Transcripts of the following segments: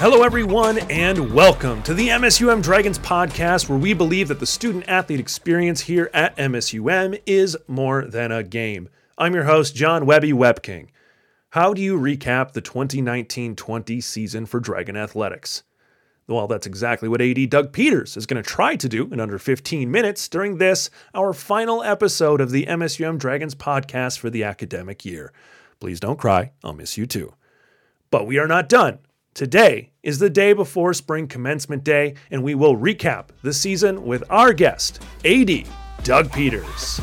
Hello, everyone, and welcome to the MSUM Dragons podcast, where we believe that the student athlete experience here at MSUM is more than a game. I'm your host, John Webby Webking. How do you recap the 2019 20 season for Dragon Athletics? Well, that's exactly what AD Doug Peters is going to try to do in under 15 minutes during this, our final episode of the MSUM Dragons podcast for the academic year. Please don't cry, I'll miss you too. But we are not done. Today is the day before spring commencement day, and we will recap the season with our guest, AD Doug Peters.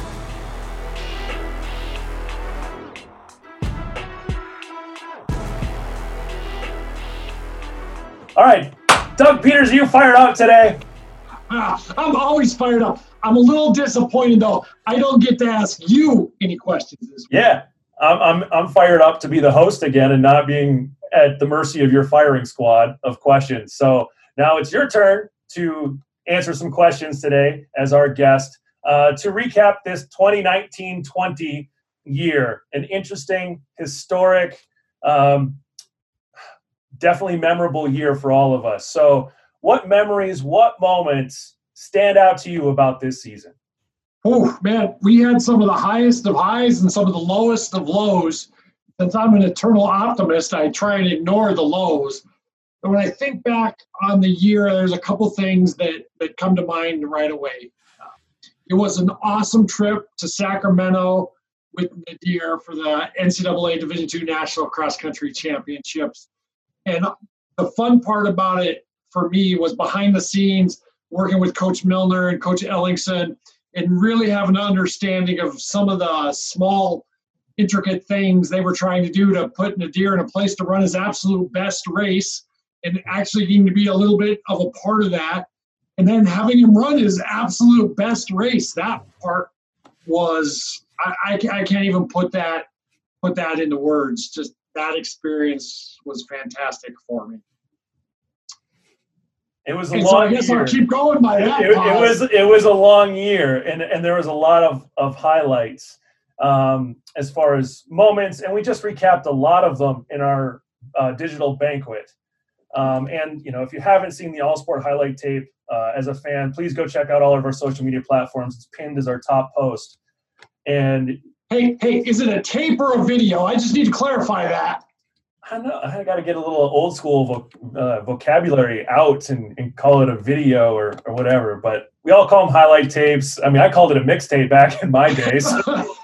All right, Doug Peters, are you fired up today? Ah, I'm always fired up. I'm a little disappointed though. I don't get to ask you any questions this week. Yeah, I'm, I'm, I'm fired up to be the host again and not being at the mercy of your firing squad of questions. So now it's your turn to answer some questions today as our guest. Uh, to recap this 2019 20 year, an interesting, historic, um, definitely memorable year for all of us. So, what memories, what moments stand out to you about this season? Oh man, we had some of the highest of highs and some of the lowest of lows. Since I'm an eternal optimist, I try and ignore the lows. But when I think back on the year, there's a couple things that that come to mind right away. Uh, it was an awesome trip to Sacramento with Nadir for the NCAA Division II National Cross Country Championships. And the fun part about it for me was behind the scenes, working with Coach Milner and Coach Ellingson, and really have an understanding of some of the small, intricate things they were trying to do to put Nadir in a place to run his absolute best race, and actually getting to be a little bit of a part of that. And then having him run his absolute best race, that part was I, I, I can't even put that put that into words. Just that experience was fantastic for me. It was a And long so I guess year. I'll keep going by it, that. it- it pause. was it was a long year, and and there was a lot of of highlights um, as far as moments, and we just recapped a lot of them in our uh, digital banquet. Um, and you know, if you haven't seen the All Sport highlight tape uh, as a fan, please go check out all of our social media platforms. It's pinned as our top post. And Hey, hey, is it a tape or a video? I just need to clarify that. I know. I got to get a little old school voc- uh, vocabulary out and, and call it a video or, or whatever. But we all call them highlight tapes. I mean, I called it a mixtape back in my days.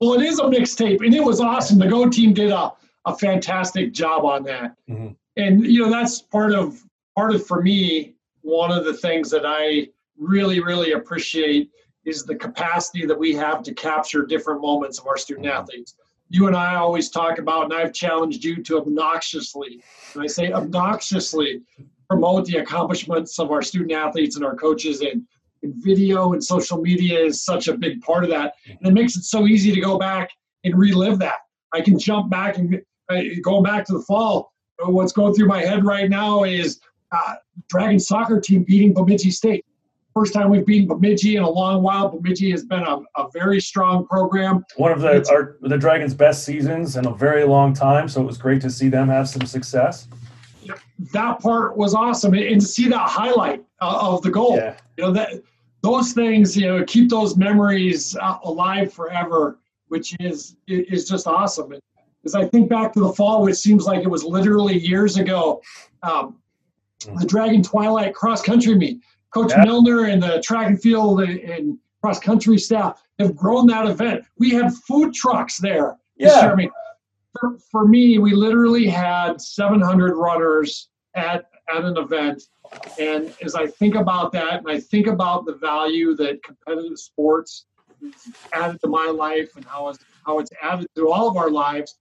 well, it is a mixtape, and it was awesome. The Go team did a, a fantastic job on that. Mhm. And you know, that's part of part of for me, one of the things that I really, really appreciate is the capacity that we have to capture different moments of our student athletes. You and I always talk about, and I've challenged you to obnoxiously, and I say obnoxiously, promote the accomplishments of our student athletes and our coaches and video and social media is such a big part of that. And it makes it so easy to go back and relive that. I can jump back and uh, going back to the fall uh, what's going through my head right now is uh, dragon soccer team beating bemidji state. First time we've beaten bemidji in a long while. Bemidji has been a, a very strong program. One of the our, the Dragons' best seasons in a very long time. So it was great to see them have some success. that part was awesome. And, to see that highlight of the goal Yeah. you know that those things you know keep those memories uh, alive forever which is is just awesome and as i think back to the fall which seems like it was literally years ago um, the dragon twilight cross country meet coach Yeah. milner and the track and field and, and cross country staff have grown that event we had food trucks there Yeah. I mean, for, for me, we literally had 700 runners at, at an event. And as I think about that, and I think about the value that competitive sports added to my life and how it's, how it's added to all of our lives,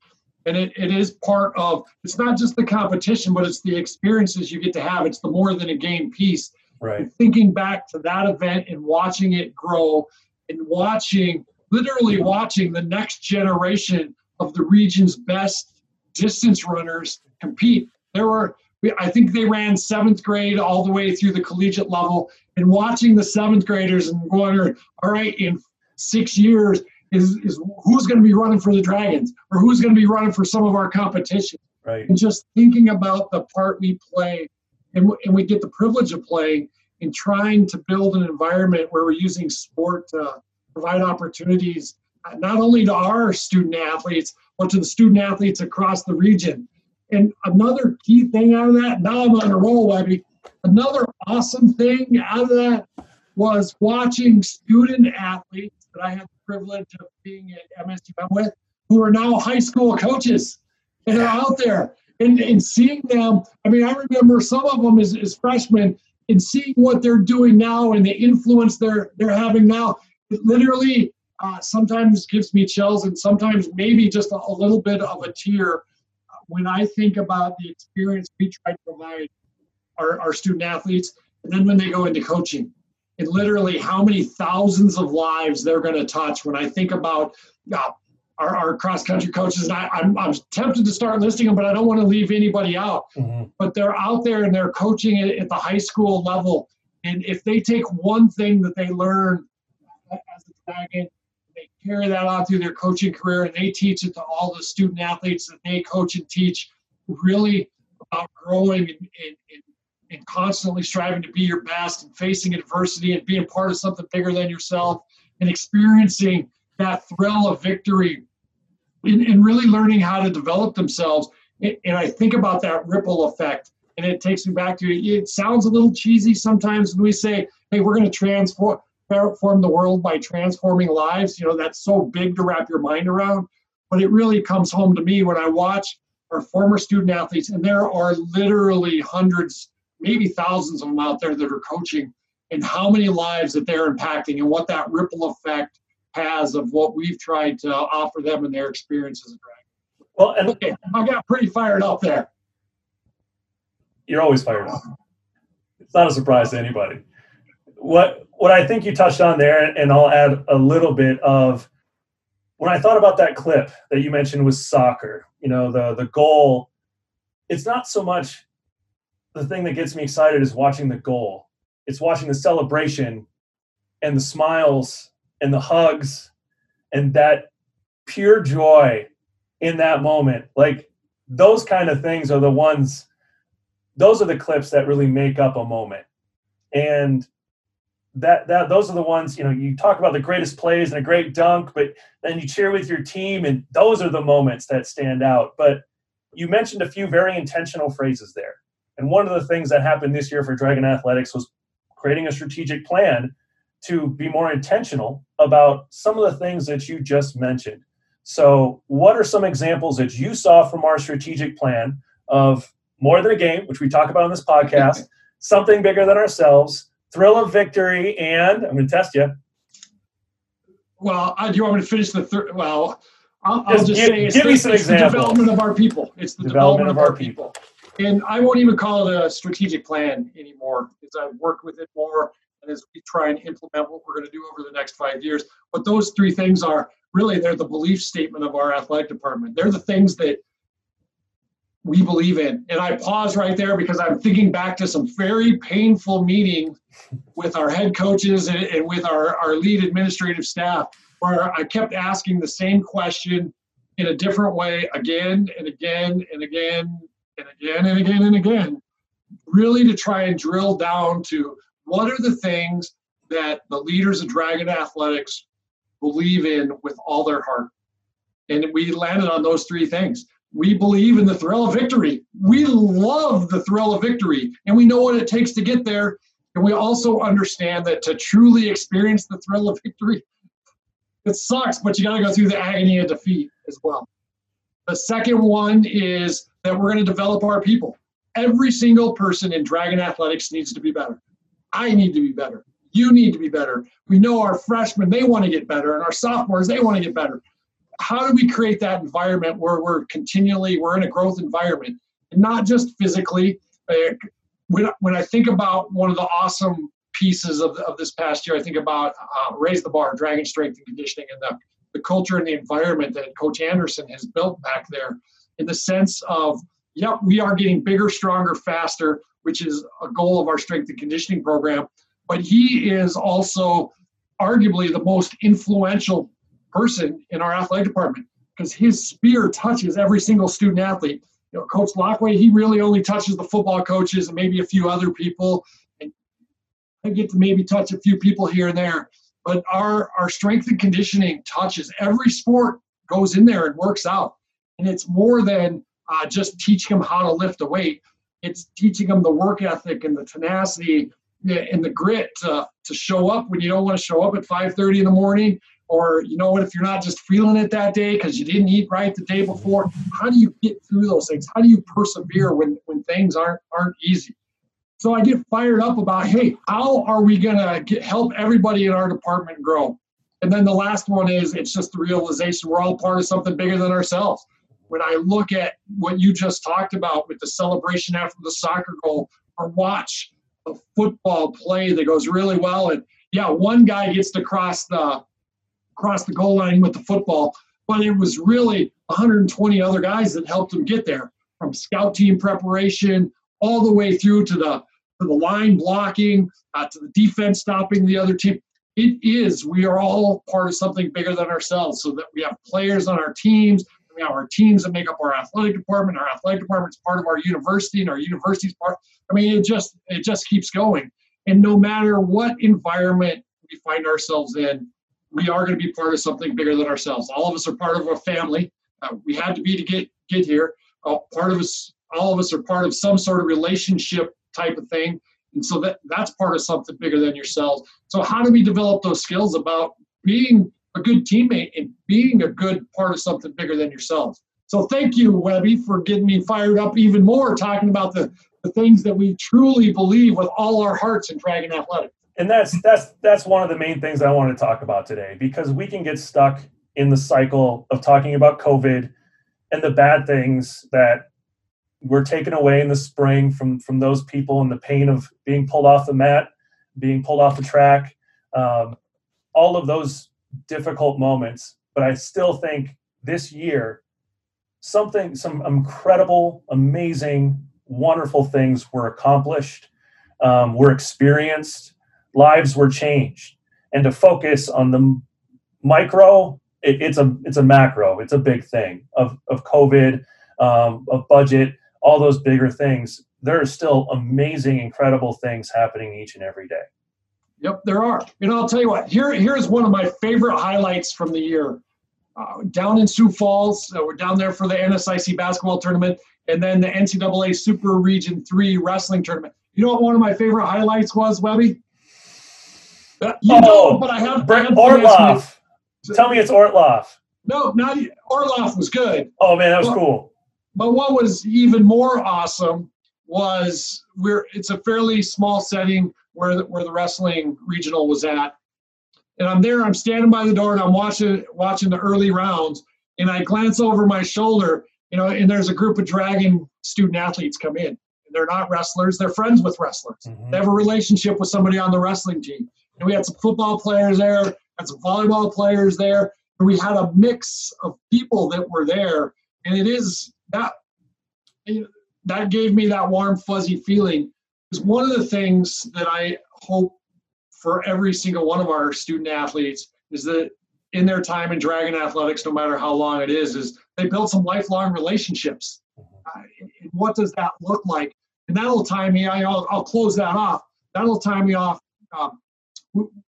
and it, it is part of, it's not just the competition, but it's the experiences you get to have. It's the more than a game piece. Right. And thinking back to that event and watching it grow and watching, literally watching the next generation of the region's best distance runners compete. There were, we- I think they ran seventh grade all the way through the collegiate level, and watching the seventh graders and going, all right, in six years, is, is who's going to be running for the Dragons or who's going to be running for some of our competition. Right. And just thinking about the part we play, and, and we get the privilege of playing in trying to build an environment where we're using sport to provide opportunities uh, not only to our student athletes, but to the student athletes across the region. And another key thing out of that, now I'm on a roll, Webby. Another awesome thing out of that was watching student athletes that I had the privilege of being at MSUM with, who are now high school coaches and are out there and, and seeing them. I mean, I remember some of them as, as freshmen and seeing what they're doing now and the influence they're they're having now. It literally uh, sometimes gives me chills and sometimes maybe just a, a little bit of a tear when I think about the experience we try to provide our, our student athletes, and then when they go into coaching, and literally how many thousands of lives they're going to touch. When I think about uh, our, our cross country coaches, and I, am I'm, I'm tempted to start listing them, but I don't want to leave anybody out. Mm-hmm. But they're out there and they're coaching at, at the high school level. And if they take one thing that they learn as a dragon, carry that on through their coaching career and they teach it to all the student athletes that they coach and teach really about growing and, and, and, and constantly striving to be your best and facing adversity and being part of something bigger than yourself and experiencing that thrill of victory and, and really learning how to develop themselves. And I think about that ripple effect and it takes me back to it sounds a little cheesy sometimes when we say hey we're going to transform transform the world by transforming lives. You know, that's so big to wrap your mind around. But it really comes home to me when I watch our former student athletes, and there are literally hundreds, maybe thousands of them out there that are coaching, and how many lives that they're impacting, and what that ripple effect has of what we've tried to offer them and their experiences. Well, and okay, I got pretty fired up there. You're always fired up. It's not a surprise to anybody. What what I think you touched on there, and I'll add a little bit of when I thought about that clip that you mentioned was soccer. You know, the the goal. It's not so much the thing that gets me excited is watching the goal. It's watching the celebration and the smiles and the hugs and that pure joy in that moment. Like those kind of things are the ones. Those are the clips that really make up a moment. And that that those are the ones you know you talk about the greatest plays and a great dunk but then you cheer with your team and those are the moments that stand out. But you mentioned a few very intentional phrases there. And one of the things that happened this year for dragon athletics was creating a strategic plan to be more intentional about some of the things that you just mentioned. So what are some examples that you saw from our strategic plan of more than a game which we talk about in this podcast something bigger than ourselves thrill of victory, and I'm going to test you. Well, uh, do you want me to finish the third? Well, I'll, I'll just, give, say it's, give the, me some it's the development of our people. It's the development, development of, our people. people. And I won't even call it a strategic plan anymore because I've worked with it more and as we try and implement what we're going to do over the next five years. But those three things are really they're the belief statement of our athletic department. They're the things that we believe in. And I pause right there because I'm thinking back to some very painful meeting with our head coaches and, and, with our, our lead administrative staff where I kept asking the same question in a different way again and again and again and again and again and again, really to try and drill down to what are the things that the leaders of Dragon Athletics believe in with all their heart. And we landed on those three things we believe in the thrill of victory. We love the thrill of victory, and we know what it takes to get there. And we also understand that to truly experience the thrill of victory, it sucks, but you got to go through the agony of defeat as well. The second one is that we're going to develop our people. Every single person in Dragon Athletics needs to be better. I need to be better. You need to be better. We know our freshmen, they want to get better, and our sophomores, they want to get better how do we create that environment where we're continually we're in a growth environment? And not just physically when, when i think about one of the awesome pieces of, of this past year i think about uh, raise the bar dragon strength and conditioning and the, the culture and the environment that coach anderson has built back there in the sense of yep we are getting bigger stronger faster which is a goal of our strength and conditioning program. But he is also arguably the most influential person in our athletic department because his spear touches every single student athlete. you know, Coach Laqua, he really only touches the football coaches and maybe a few other people. And I get to maybe touch a few people here and there. But our, our strength and conditioning touches every sport goes in there and works out. And it's more than uh, just teaching them how to lift a weight. It's teaching them the work ethic and the tenacity and the grit to, to show up when you don't want to show up at 5.30 in the morning or you know what if you're not just feeling it that day because you didn't eat right the day before how do you get through those things? How do you persevere when when things aren't aren't easy? So i get fired up about hey how are we going to help everybody in our department grow? And then the last one is it's just the realization we're all part of something bigger than ourselves. When i look at what you just talked about with the celebration after the soccer goal or watch a football play that goes really well and yeah one guy gets to cross the cross the goal line with the football, but it was really 120 other guys that helped him get there from scout team preparation all the way through to the to the line blocking, uh, to the defense stopping the other team. It is, we are all part of something bigger than ourselves, so that we have players on our teams, we have our teams that make up our athletic department. Our athletic department is part of our university, and our university's part. I mean, it just it just keeps going. And no matter what environment we find ourselves in, we are going to be part of something bigger than ourselves. All of us are part of a family. Uh, we had to be to get get here. Uh, part of us, all of us, are part of some sort of relationship type of thing, and so that that's part of something bigger than yourselves. So how do we develop those skills about being a good teammate and being a good part of something bigger than yourselves? So thank you, Webby, for getting me fired up even more, talking about the, the things that we truly believe with all our hearts in Dragon Athletics and that's that's that's one of the main things I want to talk about today because we can get stuck in the cycle of talking about COVID and the bad things that were taken away in the spring from from those people and the pain of being pulled off the mat, being pulled off the track, um, all of those difficult moments. But I still think this year, something, some incredible, amazing, wonderful things were accomplished, um, were experienced lives were changed. And to focus on the micro it, it's a it's a macro. It's a big thing of of covid um, of budget all those bigger things. There are still amazing incredible things happening each and every day. Yep there are. And i'll tell you what here here's one of my favorite highlights from the year. Uh, down in sioux falls uh, we're down there for the nsic basketball tournament and then the ncaa super region 3 wrestling tournament. You know what one of my favorite highlights was webby uh, you oh, know, but I have Brent Ortloff. Tell me it's Ortloff. No, not Orloff was good. Oh man, that was but, cool. But what was even more awesome was we're it's a fairly small setting where the, where the wrestling regional was at, and I'm there. I'm standing by the door and I'm watching watching the early rounds, and I glance over my shoulder, you know, and there's a group of dragon student athletes come in. They're not wrestlers; they're friends with wrestlers. Mm-hmm. They have a relationship with somebody on the wrestling team and we had some football players there, had some volleyball players there, and we had a mix of people that were there. And it is that that gave me that warm, fuzzy feeling. Because one of the things that I hope for every single one of our student athletes is that in their time in Dragon Athletics, no matter how long it is, is they build some lifelong relationships. Uh, what does that look like? And that'll tie me. I'll, I'll close that off. That'll tie me off um,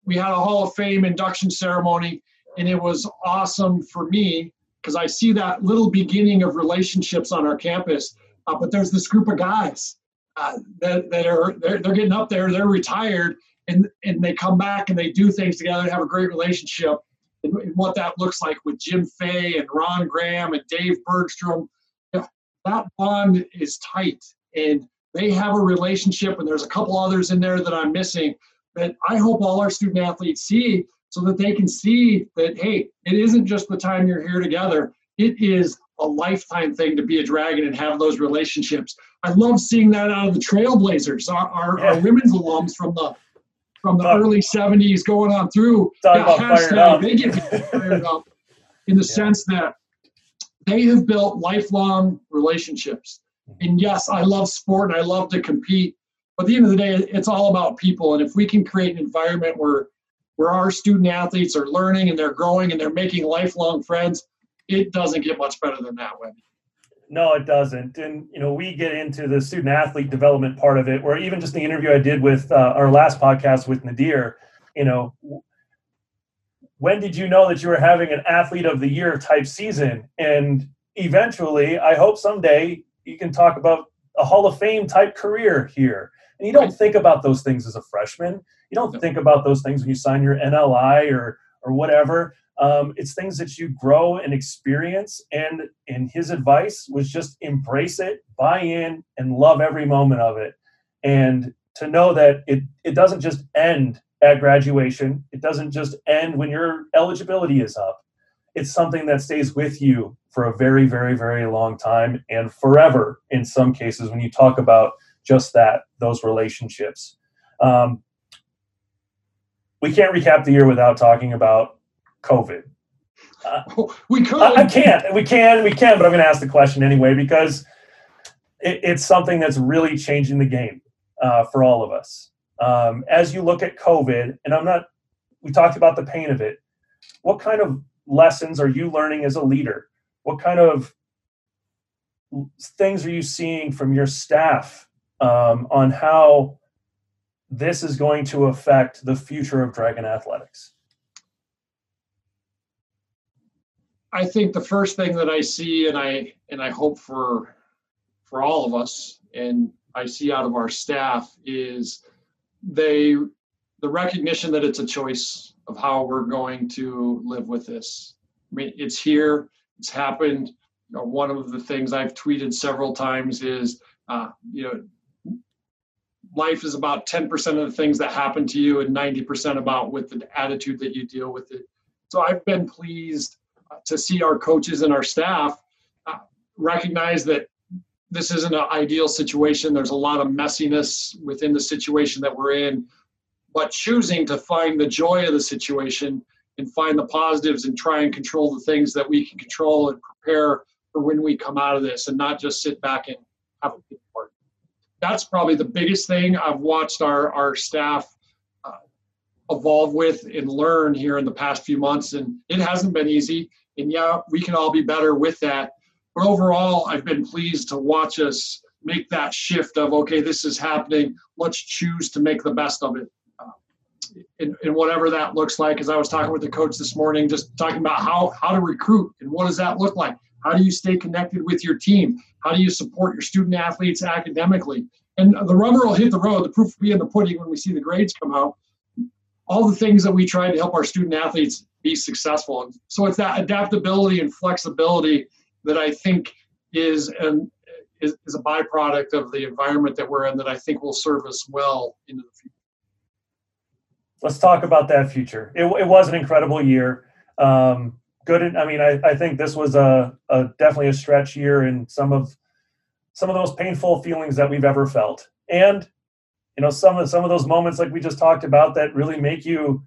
we had a Hall of Fame induction ceremony, and it was awesome for me because I see that little beginning of relationships on our campus. Uh, but there's this group of guys uh, that, that are they're, they're getting up there, they're retired, and and they come back and they do things together and have a great relationship. And, and what that looks like with Jim Fay and Ron Graham and Dave Bergstrom, yeah, that bond is tight, and they have a relationship. And there's a couple others in there that I'm missing that I hope all our student athletes see so that they can see that, hey, it isn't just the time you're here together, it is a lifetime thing to be a dragon and have those relationships. I love seeing that out of the Trailblazers, our, our, yeah. our women's alums from the from the early 70s going on through. Yeah, hashtag, they get fired up in the yeah. sense that they have built lifelong relationships. And yes, I love sport and I love to compete, but at the end of the day, it's all about people. And if we can create an environment where where our student athletes are learning and they're growing and they're making lifelong friends, it doesn't get much better than that, Wendy. No, it doesn't. And you know, we get into the student athlete development part of it, where even just the interview I did with uh, our last podcast with Nadir, you know, when did you know that you were having an athlete of the year type season? And eventually, I hope someday you can talk about a Hall of Fame type career here. And you don't think about those things as a freshman. You don't think about those things when you sign your NLI or or whatever. Um, it's things that you grow and experience. And and his advice was just embrace it, buy in, and love every moment of it. And to know that it it doesn't just end at graduation. It doesn't just end when your eligibility is up. It's something that stays with you for a very, very, very long time and forever in some cases when you talk about just that, those relationships. Um, we can't recap the year without talking about COVID. Uh, we could. I, I, can't. We can. We can. But I'm going to ask the question anyway because it, it's something that's really changing the game uh, for all of us. Um, as you look at COVID, and I'm not. We talked about the pain of it. What kind of lessons are you learning as a leader? What kind of things are you seeing from your staff um, on how this is going to affect the future of Dragon Athletics? I think the first thing that I see, and I and I hope for for all of us, and I see out of our staff is they the recognition that it's a choice of how we're going to live with this. I mean, it's here, it's happened. You know, one of the things I've tweeted several times is, uh, you know, life is about 10% of the things that happen to you and 90% about with the attitude that you deal with it. So I've been pleased to see our coaches and our staff uh, recognize that this isn't an ideal situation. There's a lot of messiness within the situation that we're in, but choosing to find the joy of the situation and find the positives and try and control the things that we can control and prepare for when we come out of this and not just sit back and have a. That's probably the biggest thing I've watched our, our staff uh, evolve with and learn here in the past few months. And it hasn't been easy. And yeah, we can all be better with that. But overall, I've been pleased to watch us make that shift of, okay, this is happening. Let's choose to make the best of it. Uh, in, in, whatever that looks like, as I was talking with the coach this morning, just talking about how, how to recruit and what does that look like? How do you stay connected with your team? How do you support your student athletes academically? And the rubber will hit the road. The proof will be in the pudding when we see the grades come out all the things that we try to help our student athletes be successful. So it's that adaptability and flexibility that I think is an is, is a byproduct of the environment that we're in that I think will serve us well into the future. Let's talk about that future. It, it was an incredible year. Um, good. I mean, I, I think this was a, a definitely a stretch year in some of some of the most painful feelings that we've ever felt. And you know some of some of those moments like we just talked about that really make you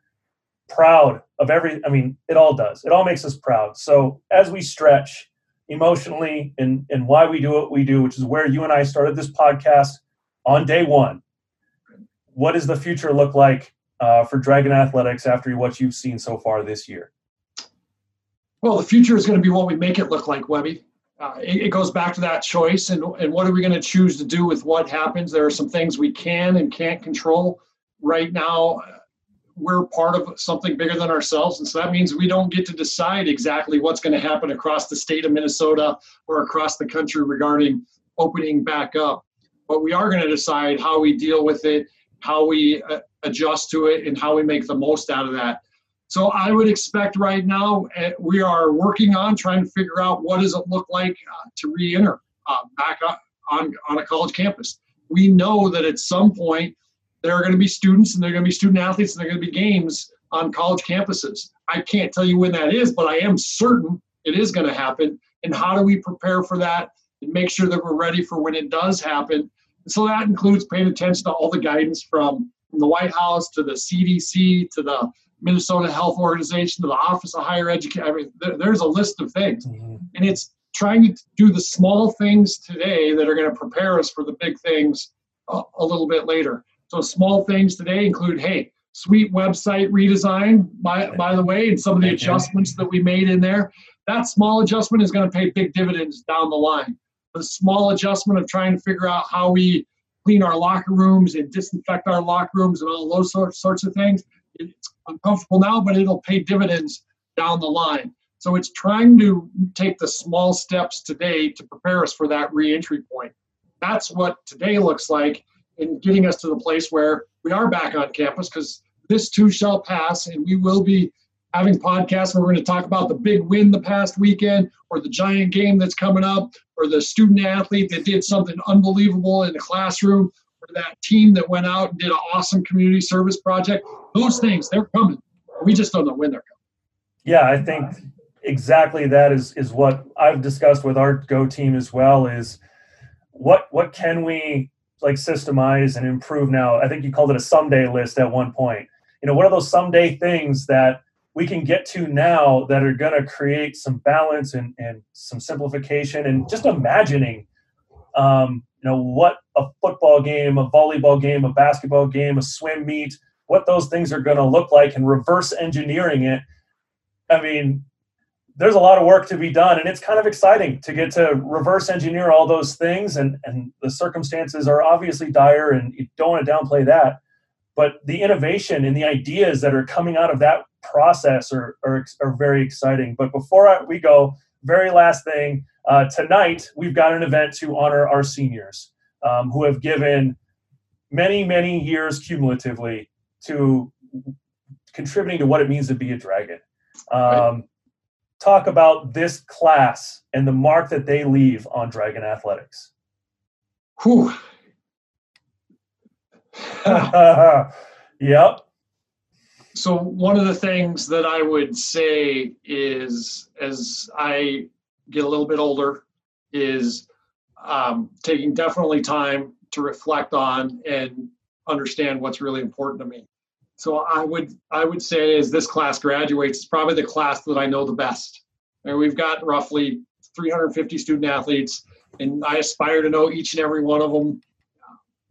proud of every i mean it all does it all makes us proud so as we stretch emotionally and and why we do what we do which is where you and i started this podcast on day one what does the future look like uh, for dragon athletics after what you've seen so far this year well the future is going to be what we make it look like webby. Uh, it, it, goes back to that choice and, and what are we going to choose to do with what happens? There are some things we can and can't control. Right now we're part of something bigger than ourselves and so that means we don't get to decide exactly what's going to happen across the state of minnesota or across the country regarding opening back up. But we are going to decide how we deal with it how we uh, adjust to it and how we make the most out of that so I would expect right now uh, we are working on trying to figure out what does it look like uh, to re-enter uh, back on on a college campus. We know that at some point there are going to be students and there are going to be student athletes and there are going to be games on college campuses. I can't tell you when that is, but I am certain it is going to happen. And how do we prepare for that and make sure that we're ready for when it does happen? so that includes paying attention to all the guidance from, from the White House to the CDC to the Minnesota Health Organization to the Office of Higher Education. I mean, there, there's a list of things, mm-hmm. and it's trying to do the small things today that are going to prepare us for the big things a, a little bit later. So small things today include, hey, sweet website redesign by by the way, and some of the adjustments that we made in there. That small adjustment is going to pay big dividends down the line. the small adjustment of trying to figure out how we clean our locker rooms and disinfect our locker rooms and all those sorts of things. It's uncomfortable now, but it'll pay dividends down the line. So it's trying to take the small steps today to prepare us for that reentry point. That's what today looks like in getting us to the place where we are back on campus because this too shall pass and we will be having podcasts where we're going to talk about the big win the past weekend or the giant game that's coming up or the student athlete that did something unbelievable in the classroom or that team that went out and did an awesome community service project. Those things, they're coming. We just don't know when they're coming. Yeah, I think exactly that is is what I've discussed with our go team as well is what what can we like systemize and improve now? I think you called it a someday list at one point. You know, what are those someday things that we can get to now that are going to create some balance and, and some simplification and just imagining um, you know what a football game a volleyball game a basketball game a swim meet what those things are going to look like and reverse engineering it. I mean there's a lot of work to be done and it's kind of exciting to get to reverse engineer all those things and and the circumstances are obviously dire and you don't want to downplay that. But the innovation and the ideas that are coming out of that process are, are, are very exciting. But before I, we go, very last thing uh, tonight, we've got an event to honor our seniors um, who have given many, many years cumulatively to contributing to what it means to be a dragon. Um, talk about this class and the mark that they leave on Dragon Athletics. Whew. yep so one of the things that I would say is as I get a little bit older is um, taking definitely time to reflect on and understand what's really important to me. So I would I would say as this class graduates, it's probably the class that I know the best. And we've got roughly 350 student athletes, and I aspire to know each and every one of them.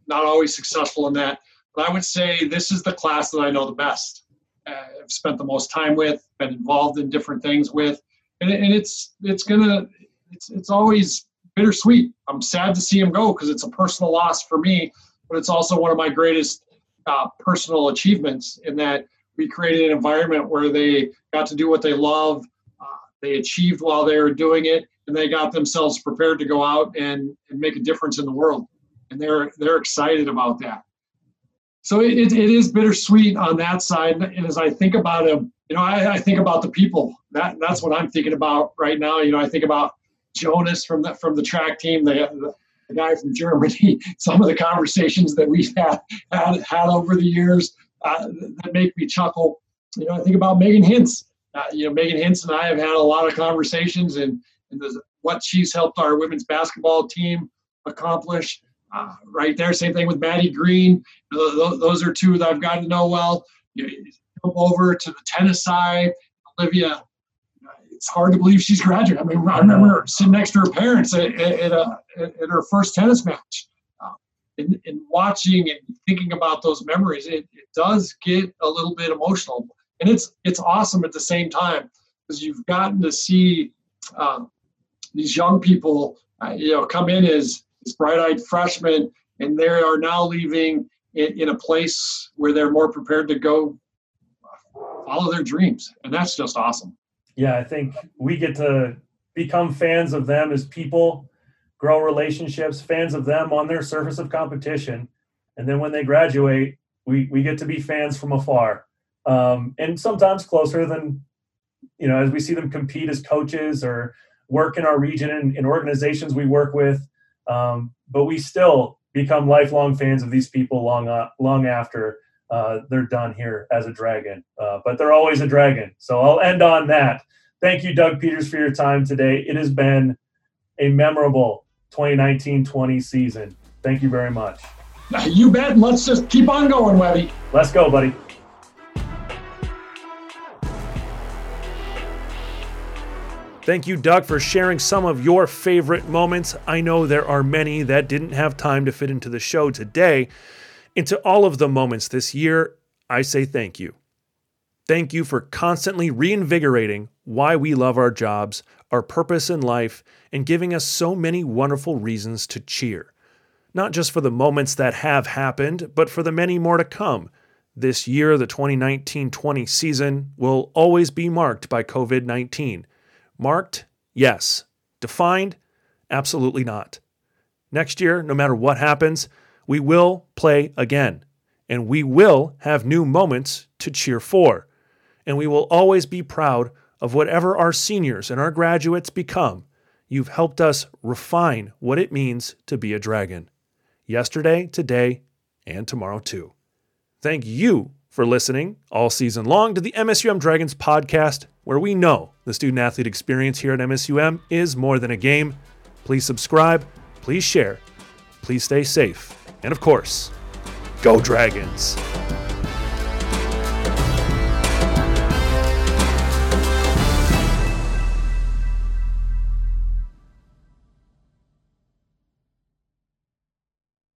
Not always successful in that, but I would say this is the class that I know the best uh, have spent the most time with, been involved in different things with, and, and it's it's gonna it's it's always bittersweet. I'm sad to see him go because it's a personal loss for me, but it's also one of my greatest uh, personal achievements in that we created an environment where they got to do what they love, uh, they achieved while they were doing it, and they got themselves prepared to go out and, and make a difference in the world, and they're they're excited about that so it, it is bittersweet on that side. And as I think about him, you know, I, I, think about the people. That that's what I'm thinking about right now. You know, I think about Jonas from the from the track team, the, the, guy from Germany. Some of the conversations that we've had had, had over the years uh, that make me chuckle. You know, I think about Megan Hintz. Uh, you know, Megan Hintz and I have had a lot of conversations, and and the, what she's helped our women's basketball team accomplish uh, right there. Same thing with Maddie Green. Those are two that I've gotten to know well. You come over to the tennis side, Olivia. It's hard to believe she's graduated. I mean, I remember sitting next to her parents at, at, a, at her first tennis match. Uh, and, and, watching and thinking about those memories, it, it does get a little bit emotional, and it's it's awesome at the same time because you've gotten to see uh, these young people, uh, you know, come in as these bright-eyed freshmen, and they are now leaving in, in a place where they're more prepared to go follow their dreams, and that's just awesome. Yeah, I think we get to become fans of them as people, grow relationships, fans of them on their surface of competition, and then when they graduate, we we get to be fans from afar, um, and sometimes closer than you know as we see them compete as coaches or work in our region and in organizations we work with um, but we still become lifelong fans of these people long uh, long after uh, they're done here as a dragon. Uh, but they're always a dragon. So I'll end on that. Thank you, Doug Peters, for your time today. It has been a memorable 2019-20 season. Thank you very much. You bet. Let's just keep on going, Webby. Let's go, buddy. Thank you, Doug, for sharing some of your favorite moments. I know there are many that didn't have time to fit into the show today. Into all of the moments this year, I say thank you. Thank you for constantly reinvigorating why we love our jobs, our purpose in life, and giving us so many wonderful reasons to cheer. Not just for the moments that have happened, but for the many more to come. This year, the 2019 20 season, will always be marked by COVID 19. Marked? Yes. Defined? Absolutely not. Next year, no matter what happens, we will play again, and we will have new moments to cheer for. And we will always be proud of whatever our seniors and our graduates become. You've helped us refine what it means to be a dragon. Yesterday, today, and tomorrow too. Thank you for listening all season long to the MSUM Dragons podcast, where we know the student athlete experience here at MSUM is more than a game. Please subscribe, please share, please stay safe, and of course, go Dragons!